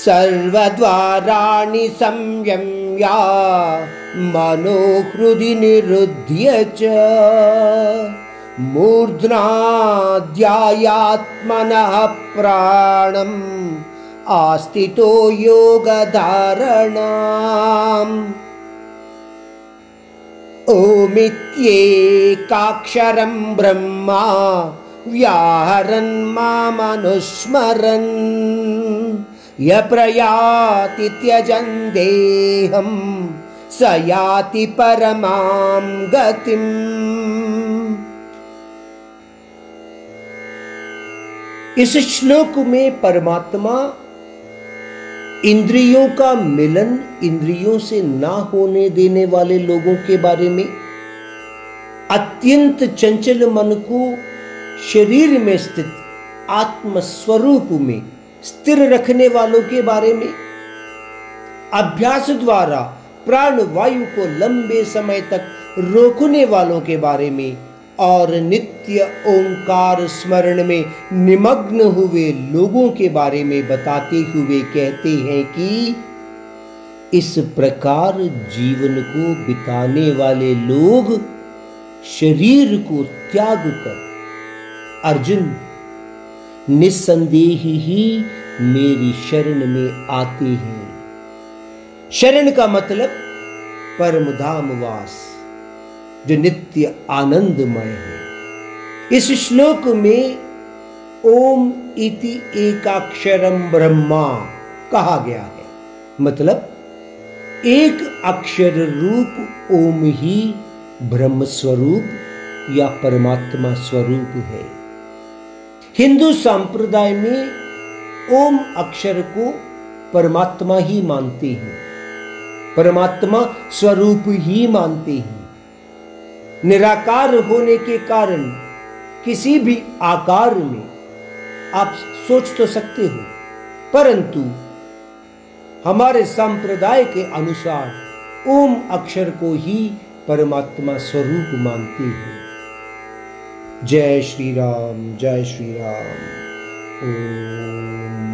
सर्वद्वाराणि संयम्या मनोहृदि निरुध्य च मूर्ध्नाध्यायात्मनः प्राणम् आस्थितो योगधारणाम्। ओमित्येकाक्षरं ब्रह्मा व्याहरन् मामनुस्मरन् य प्रयाति त्यजन् देहं स याति परमां गतिम्। इस श्लोक में परमात्मा इंद्रियों का मिलन इंद्रियों से ना होने देने वाले लोगों के बारे में, अत्यंत चंचल मन को शरीर में स्थित आत्मस्वरूप में स्थिर रखने वालों के बारे में। अभ्यास द्वारा प्राण वायु को लंबे समय तक रोकने वालों के बारे में और नित्य ओंकार स्मरण में निमग्न हुए लोगों के बारे में बताते हुए कहते हैं कि इस प्रकार जीवन को बिताने वाले लोग शरीर को त्याग कर अर्जुन निस्संदेह ही मेरी शरण में आते हैं। शरण का मतलब परम धाम वास जो नित्य आनंदमय है। इस श्लोक में ओम इति एकाक्षरम ब्रह्मा कहा गया है। मतलब एक अक्षर रूप ओम ही ब्रह्म स्वरूप या परमात्मा स्वरूप है। हिंदू संप्रदाय में ओम अक्षर को परमात्मा ही मानते हैं। परमात्मा स्वरूप ही मानते हैं। निराकार होने के कारण किसी भी आकार में आप सोच तो सकते हो, परंतु हमारे संप्रदाय के अनुसार ओम अक्षर को ही परमात्मा स्वरूप मानते हैं। जय श्री राम जय श्री राम ओम।